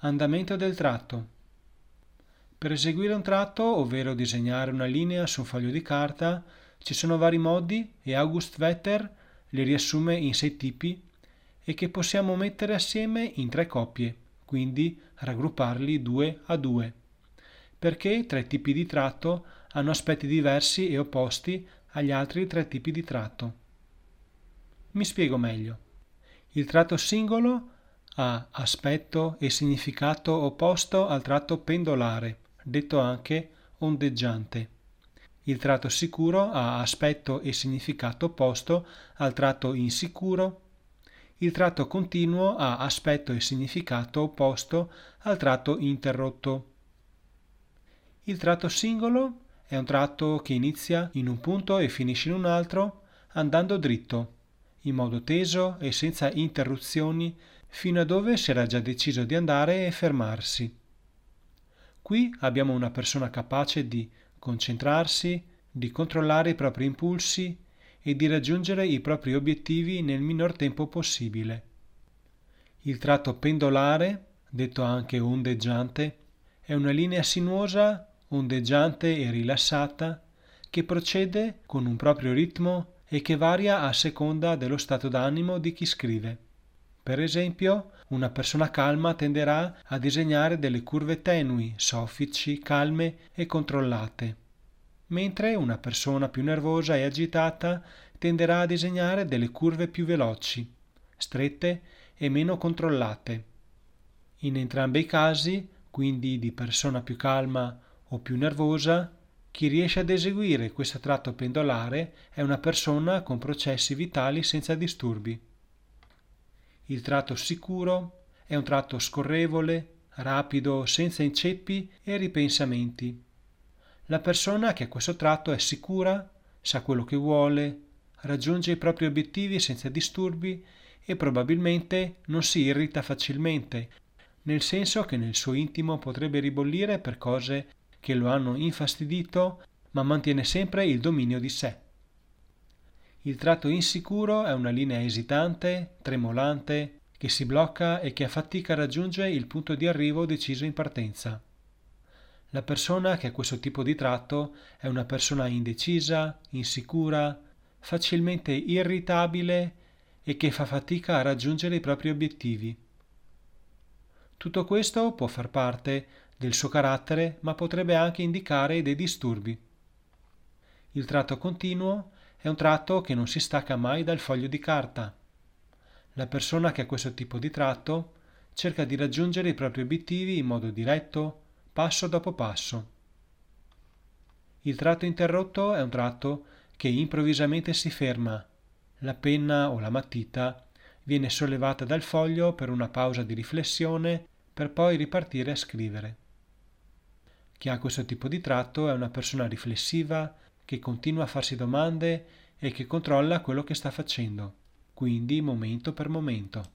Andamento del tratto. Per eseguire un tratto, ovvero disegnare una linea su un foglio di carta, ci sono vari modi e August Wetter li riassume in sei tipi e che possiamo mettere assieme in tre coppie, quindi raggrupparli due a due. Perché tre tipi di tratto hanno aspetti diversi e opposti agli altri tre tipi di tratto. Mi spiego meglio. Il tratto singolo ha aspetto e significato opposto al tratto pendolare, detto anche ondeggiante. Il tratto sicuro ha aspetto e significato opposto al tratto insicuro. Il tratto continuo ha aspetto e significato opposto al tratto interrotto. Il tratto singolo è un tratto che inizia in un punto e finisce in un altro andando dritto in modo teso e senza interruzioni fino a dove si era già deciso di andare e fermarsi. Qui abbiamo una persona capace di concentrarsi, di controllare i propri impulsi e di raggiungere i propri obiettivi nel minor tempo possibile. Il tratto pendolare, detto anche ondeggiante, è una linea sinuosa, ondeggiante e rilassata che procede con un proprio ritmo e che varia a seconda dello stato d'animo di chi scrive. Per esempio, una persona calma tenderà a disegnare delle curve tenui, soffici, calme e controllate, mentre una persona più nervosa e agitata tenderà a disegnare delle curve più veloci, strette e meno controllate. In entrambi i casi, quindi di persona più calma o più nervosa, chi riesce ad eseguire questo tratto pendolare è una persona con processi vitali senza disturbi. Il tratto sicuro è un tratto scorrevole, rapido, senza inceppi e ripensamenti. La persona che ha questo tratto è sicura, sa quello che vuole, raggiunge i propri obiettivi senza disturbi e probabilmente non si irrita facilmente, nel senso che nel suo intimo potrebbe ribollire per cose che lo hanno infastidito, ma mantiene sempre il dominio di sé. Il tratto insicuro è una linea esitante, tremolante, che si blocca e che a fatica raggiunge il punto di arrivo deciso in partenza. La persona che ha questo tipo di tratto è una persona indecisa, insicura, facilmente irritabile e che fa fatica a raggiungere i propri obiettivi. Tutto questo può far parte del suo carattere, ma potrebbe anche indicare dei disturbi. Il tratto continuo è un tratto che non si stacca mai dal foglio di carta. La persona che ha questo tipo di tratto cerca di raggiungere i propri obiettivi in modo diretto, passo dopo passo. Il tratto interrotto è un tratto che improvvisamente si ferma. La penna o la matita viene sollevata dal foglio per una pausa di riflessione per poi ripartire a scrivere. Chi ha questo tipo di tratto è una persona riflessiva che continua a farsi domande e che controlla quello che sta facendo, quindi momento per momento.